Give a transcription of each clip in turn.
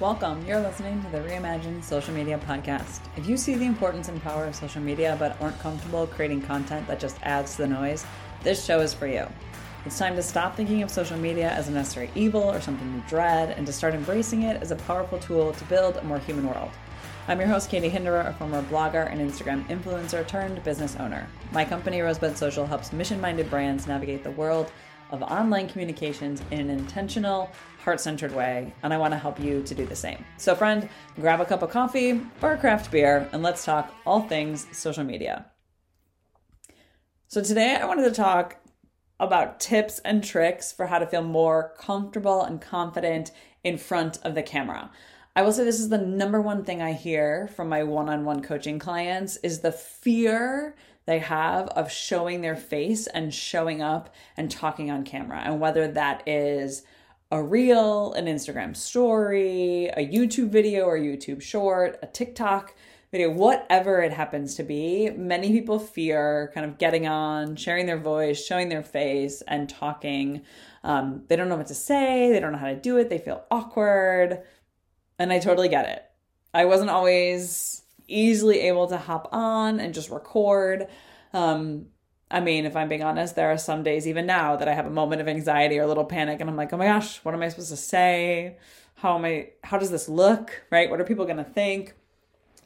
Welcome. You're listening to the Reimagined Social Media Podcast. If you see the importance and power of social media but aren't comfortable creating content that just adds to the noise, this show is for you. It's time to stop thinking of social media as a necessary evil or something you dread and to start embracing it as a powerful tool to build a more human world. I'm your host, Katie Hinderer, a former blogger and Instagram influencer turned business owner. My company, Rosebud Social, helps mission minded brands navigate the world of online communications in an intentional, heart centered way, and I want to help you to do the same. So, friend, grab a cup of coffee or a craft beer, and let's talk all things social media. So, today I wanted to talk about tips and tricks for how to feel more comfortable and confident in front of the camera. I will say this is the number one thing I hear from my one-on-one coaching clients is the fear they have of showing their face and showing up and talking on camera. And whether that is a reel, an Instagram story, a YouTube video or YouTube short, a TikTok video, whatever it happens to be, many people fear kind of getting on, sharing their voice, showing their face, and talking. Um, they don't know what to say, they don't know how to do it, they feel awkward. And I totally get it. I wasn't always easily able to hop on and just record. Um, I mean, if I'm being honest, there are some days, even now, that I have a moment of anxiety or a little panic, and I'm like, oh my gosh, what am I supposed to say? How am I, how does this look? Right? What are people going to think?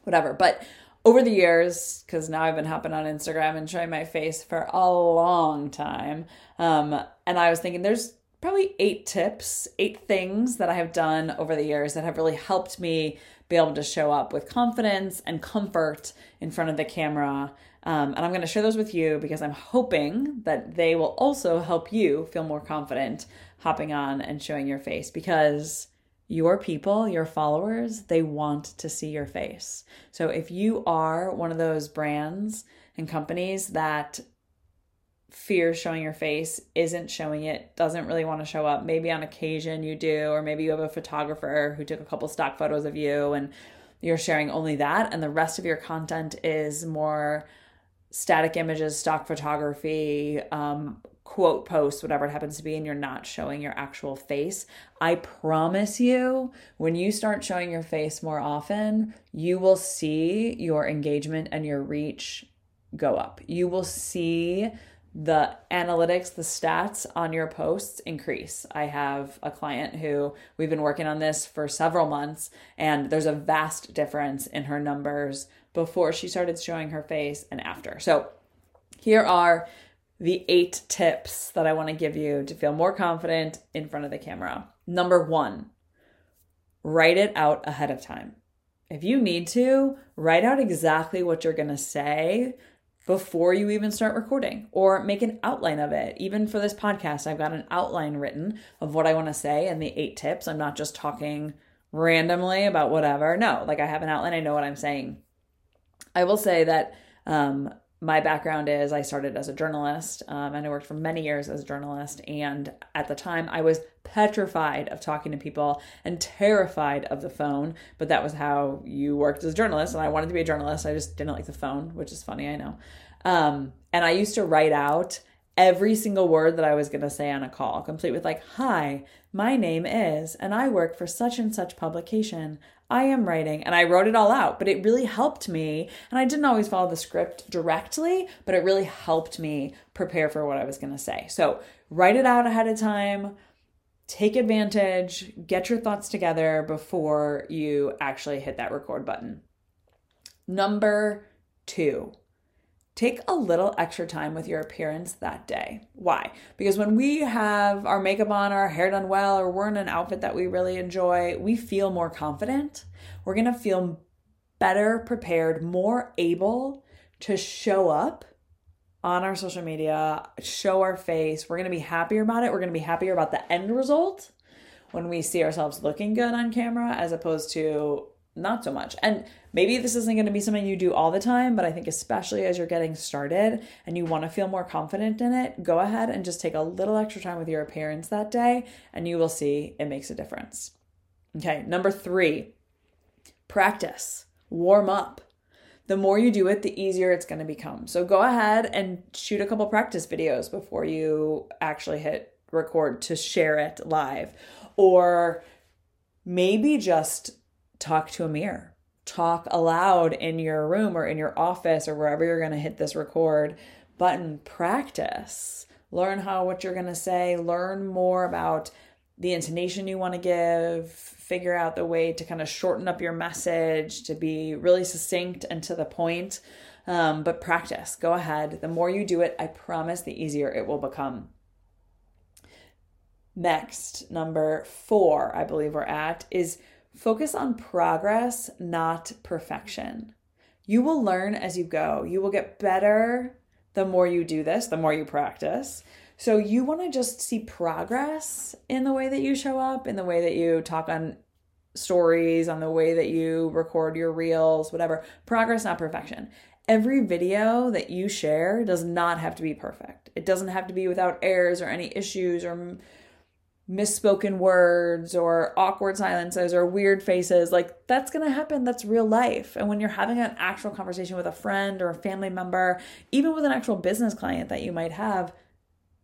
Whatever. But over the years, because now I've been hopping on Instagram and showing my face for a long time, um, and I was thinking there's probably eight tips, eight things that I have done over the years that have really helped me be able to show up with confidence and comfort in front of the camera um, and I'm going to share those with you because I'm hoping that they will also help you feel more confident hopping on and showing your face because your people, your followers, they want to see your face. So if you are one of those brands and companies that fears showing your face, isn't showing it, doesn't really want to show up, maybe on occasion you do, or maybe you have a photographer who took a couple stock photos of you and you're sharing only that, and the rest of your content is more static images, stock photography, um, quote posts, whatever it happens to be, and you're not showing your actual face, I promise you, when you start showing your face more often, you will see your engagement and your reach go up. You will see the analytics, the stats on your posts increase. I have a client who we've been working on this for several months, and there's a vast difference in her numbers before she started showing her face and after. So, here are the eight tips that I want to give you to feel more confident in front of the camera. Number one, write it out ahead of time. If you need to, write out exactly what you're going to say before you even start recording or make an outline of it. Even for this podcast, I've got an outline written of what I want to say and the eight tips. I'm not just talking randomly about whatever. No, like I have an outline, I know what I'm saying. I will say that um, my background is I started as a journalist um, and I worked for many years as a journalist. And at the time, I was petrified of talking to people and terrified of the phone. But that was how you worked as a journalist. And I wanted to be a journalist. I just didn't like the phone, which is funny, I know. Um, and I used to write out every single word that I was going to say on a call, complete with like, Hi, my name is, and I work for such and such publication. I am writing. And I wrote it all out, but it really helped me. And I didn't always follow the script directly, but it really helped me prepare for what I was going to say. So write it out ahead of time. Take advantage, get your thoughts together before you actually hit that record button. Number two, take a little extra time with your appearance that day. Why? Because when we have our makeup on, our hair done well, or we're in an outfit that we really enjoy, we feel more confident. We're gonna feel better prepared, more able to show up on our social media, show our face. We're gonna be happier about it. We're gonna be happier about the end result when we see ourselves looking good on camera as opposed to not so much. And maybe this isn't going to be something you do all the time, but I think especially as you're getting started and you want to feel more confident in it, go ahead and just take a little extra time with your appearance that day and you will see it makes a difference. Okay, number three, practice, warm up. The more you do it, the easier it's going to become. So go ahead and shoot a couple practice videos before you actually hit record to share it live. Or maybe just talk to a mirror. Talk aloud in your room or in your office or wherever you're going to hit this record button. Practice. Learn how what you're going to say, learn more about the intonation you want to give, figure out the way to kind of shorten up your message to be really succinct and to the point. Um, but practice, go ahead. The more you do it, I promise the easier it will become. Next, number four, I believe we're at, is focus on progress, not perfection. You will learn as you go. You will get better the more you do this, the more you practice. So you want to just see progress in the way that you show up, in the way that you talk on stories, on the way that you record your reels, whatever. Progress, not perfection. Every video that you share does not have to be perfect. It doesn't have to be without errors or any issues or misspoken words or awkward silences or weird faces. Like that's going to happen. That's real life. And when you're having an actual conversation with a friend or a family member, even with an actual business client that you might have,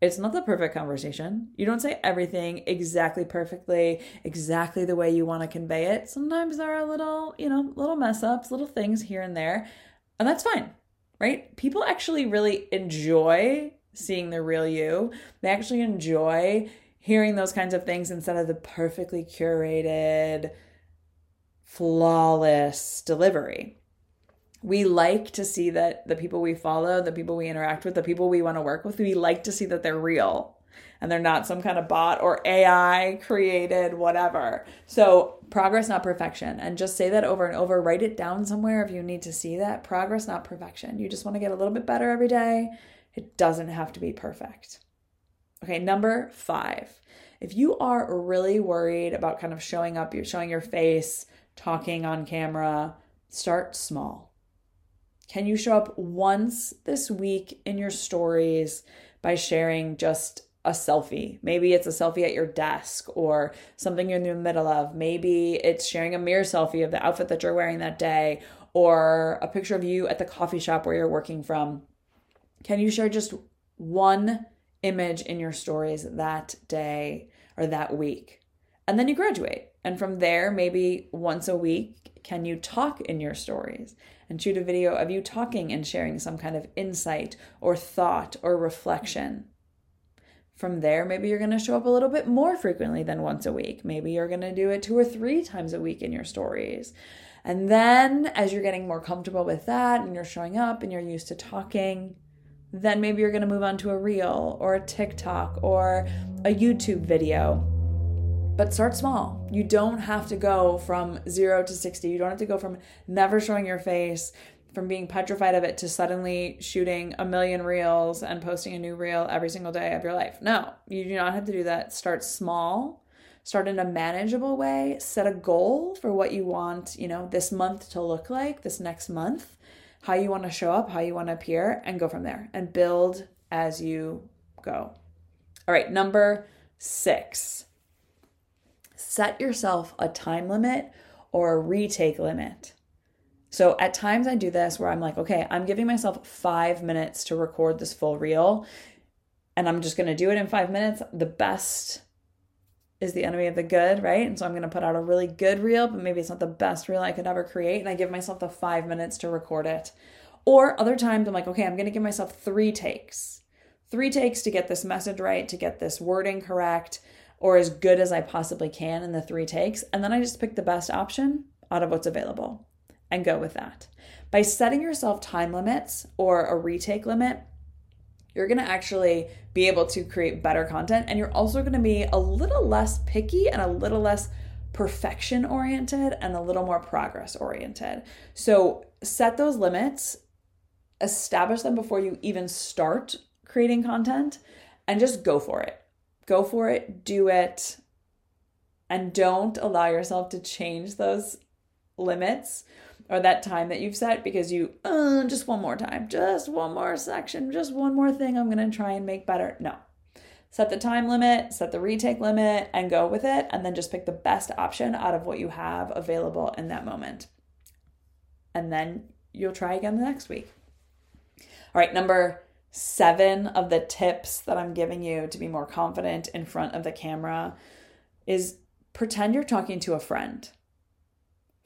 it's not the perfect conversation. You don't say everything exactly perfectly, exactly the way you want to convey it. Sometimes there are little, you know, little mess ups, little things here and there, and that's fine, right? People actually really enjoy seeing the real you. They actually enjoy hearing those kinds of things instead of the perfectly curated, flawless delivery. We like to see that the people we follow, the people we interact with, the people we want to work with, we like to see that they're real and they're not some kind of bot or AI created, whatever. So, progress, not perfection. And just say that over and over. Write it down somewhere if you need to see that. Progress, not perfection. You just want to get a little bit better every day. It doesn't have to be perfect. Okay, number five. If you are really worried about kind of showing up, you're showing your face, talking on camera, start small. Can you show up once this week in your stories by sharing just a selfie? Maybe it's a selfie at your desk or something you're in the middle of. Maybe it's sharing a mirror selfie of the outfit that you're wearing that day or a picture of you at the coffee shop where you're working from. Can you share just one image in your stories that day or that week. And then you graduate. And from there, maybe once a week, can you talk in your stories and shoot a video of you talking and sharing some kind of insight or thought or reflection? From there, maybe you're going to show up a little bit more frequently than once a week. Maybe you're going to do it two or three times a week in your stories. And then, as you're getting more comfortable with that and you're showing up and you're used to talking, then maybe you're going to move on to a reel or a TikTok or a YouTube video. But start small. You don't have to go from zero to 60. You don't have to go from never showing your face, from being petrified of it, to suddenly shooting a million reels and posting a new reel every single day of your life. No, you do not have to do that. Start small. Start in a manageable way. Set a goal for what you want, you know, this month to look like, this next month how you want to show up, how you want to appear, and go from there and build as you go. All right, number six set yourself a time limit or a retake limit. So at times I do this where I'm like, okay, I'm giving myself five minutes to record this full reel, and I'm just gonna do it in five minutes. The best is the enemy of the good, right? And so I'm going to put out a really good reel, but maybe it's not the best reel I could ever create. And I give myself the five minutes to record it. Or other times I'm like, okay, I'm going to give myself three takes. Three takes to get this message right, to get this wording correct, or as good as I possibly can in the three takes. And then I just pick the best option out of what's available and go with that. By setting yourself time limits or a retake limit, you're going to actually be able to create better content and you're also going to be a little less picky and a little less perfection oriented and a little more progress oriented. So set those limits, establish them before you even start creating content and just go for it. Go for it, do it, and don't allow yourself to change those limits or that time that you've set because you uh, just one more time, just one more section, just one more thing I'm going to try and make better. No. Set the time limit, set the retake limit, and go with it. And then just pick the best option out of what you have available in that moment. And then you'll try again the next week. All right, number seven of the tips that I'm giving you to be more confident in front of the camera is pretend you're talking to a friend.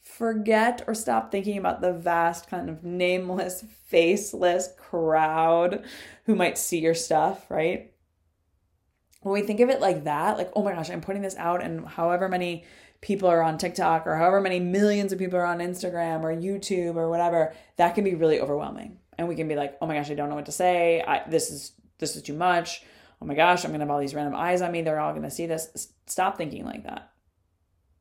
Forget or stop thinking about the vast, kind of nameless, faceless crowd who might see your stuff, right? When we think of it like that, like, oh my gosh, I'm putting this out, and however many people are on TikTok or however many millions of people are on Instagram or YouTube or whatever, that can be really overwhelming. And we can be like, oh my gosh, I don't know what to say. I, this is this is too much. Oh my gosh, I'm gonna have all these random eyes on me. They're all gonna see this. Stop thinking like that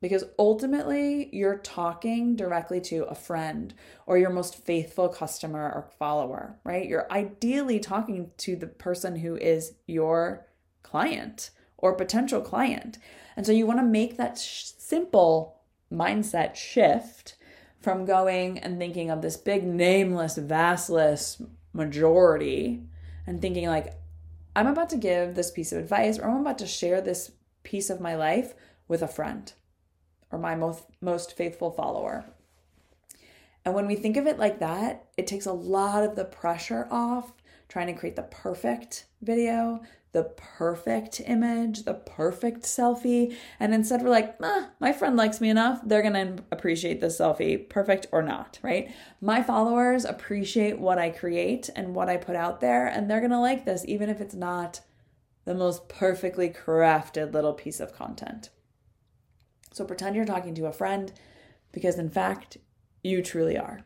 because ultimately you're talking directly to a friend or your most faithful customer or follower, right? You're ideally talking to the person who is your client or potential client. And so you want to make that sh- simple mindset shift from going and thinking of this big nameless, vastless majority and thinking like, I'm about to give this piece of advice or I'm about to share this piece of my life with a friend or my most, most faithful follower. And when we think of it like that, it takes a lot of the pressure off trying to create the perfect video, the perfect image, the perfect selfie. And instead, we're like, ah, my friend likes me enough. They're going to appreciate this selfie, perfect or not, right? My followers appreciate what I create and what I put out there, and they're going to like this, even if it's not the most perfectly crafted little piece of content. So pretend you're talking to a friend because, in fact, you truly are.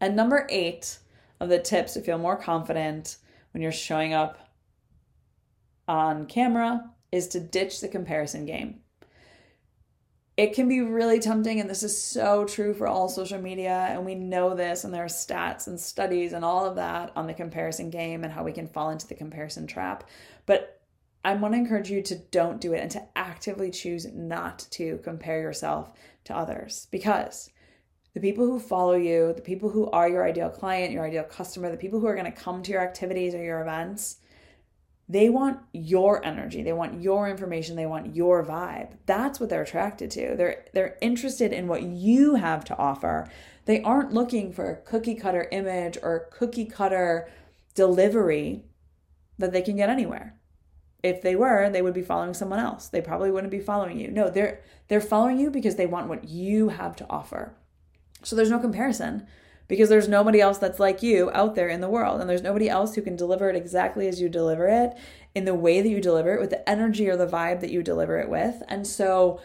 And number eight of the tips to feel more confident when you're showing up on camera is to ditch the comparison game. It can be really tempting, and this is so true for all social media, and we know this, and there are stats and studies and all of that on the comparison game and how we can fall into the comparison trap. But I want to encourage you to don't do it and to actively choose not to compare yourself to others because the people who follow you, the people who are your ideal client, your ideal customer, the people who are going to come to your activities or your events, they want your energy, they want your information, they want your vibe. That's what they're attracted to. They're they're interested in what you have to offer. They aren't looking for a cookie cutter image or cookie cutter delivery that they can get anywhere if they were they would be following someone else. They probably wouldn't be following you. No they're they're following you because they want what you have to offer. So there's no comparison because there's nobody else that's like you out there in the world and there's nobody else who can deliver it exactly as you deliver it in the way that you deliver it with the energy or the vibe that you deliver it with. And so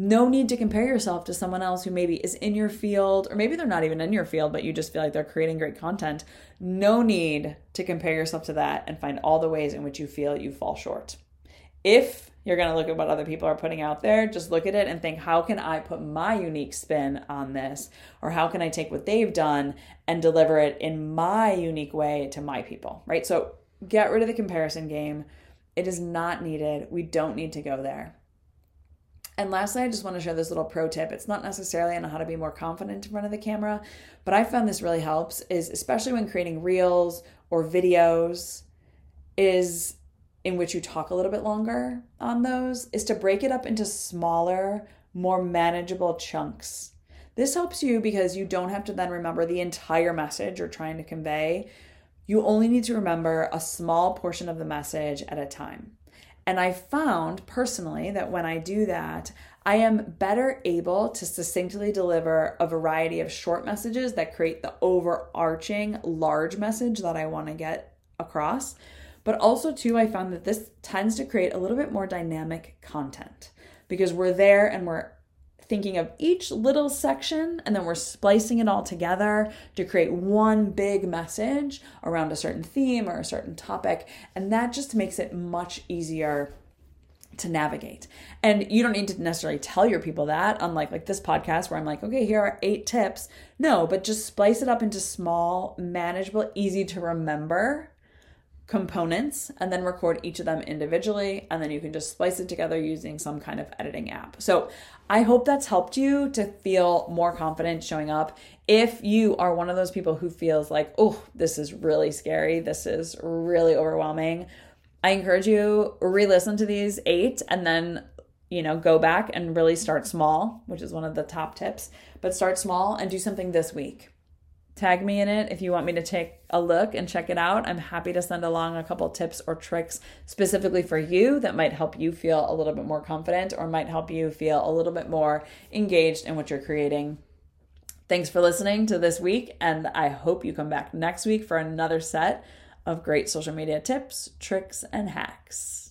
no need to compare yourself to someone else who maybe is in your field, or maybe they're not even in your field, but you just feel like they're creating great content. No need to compare yourself to that and find all the ways in which you feel you fall short. If you're going to look at what other people are putting out there, just look at it and think, how can I put my unique spin on this? Or how can I take what they've done and deliver it in my unique way to my people, right? So get rid of the comparison game. It is not needed. We don't need to go there. And lastly, I just want to share this little pro tip. It's not necessarily on how to be more confident in front of the camera, but I found this really helps is especially when creating reels or videos is in which you talk a little bit longer on those is to break it up into smaller, more manageable chunks. This helps you because you don't have to then remember the entire message you're trying to convey. You only need to remember a small portion of the message at a time. And I found personally that when I do that, I am better able to succinctly deliver a variety of short messages that create the overarching large message that I want to get across. But also, too, I found that this tends to create a little bit more dynamic content because we're there and we're thinking of each little section and then we're splicing it all together to create one big message around a certain theme or a certain topic. And that just makes it much easier to navigate. And you don't need to necessarily tell your people that, unlike like this podcast where I'm like, okay, here are eight tips. No, but just splice it up into small, manageable, easy to remember components and then record each of them individually and then you can just splice it together using some kind of editing app. So, I hope that's helped you to feel more confident showing up. If you are one of those people who feels like, "Oh, this is really scary. This is really overwhelming." I encourage you re-listen to these 8 and then you know, go back and really start small, which is one of the top tips, but start small and do something this week Tag me in it if you want me to take a look and check it out. I'm happy to send along a couple tips or tricks specifically for you that might help you feel a little bit more confident or might help you feel a little bit more engaged in what you're creating. Thanks for listening to this week, and I hope you come back next week for another set of great social media tips, tricks, and hacks.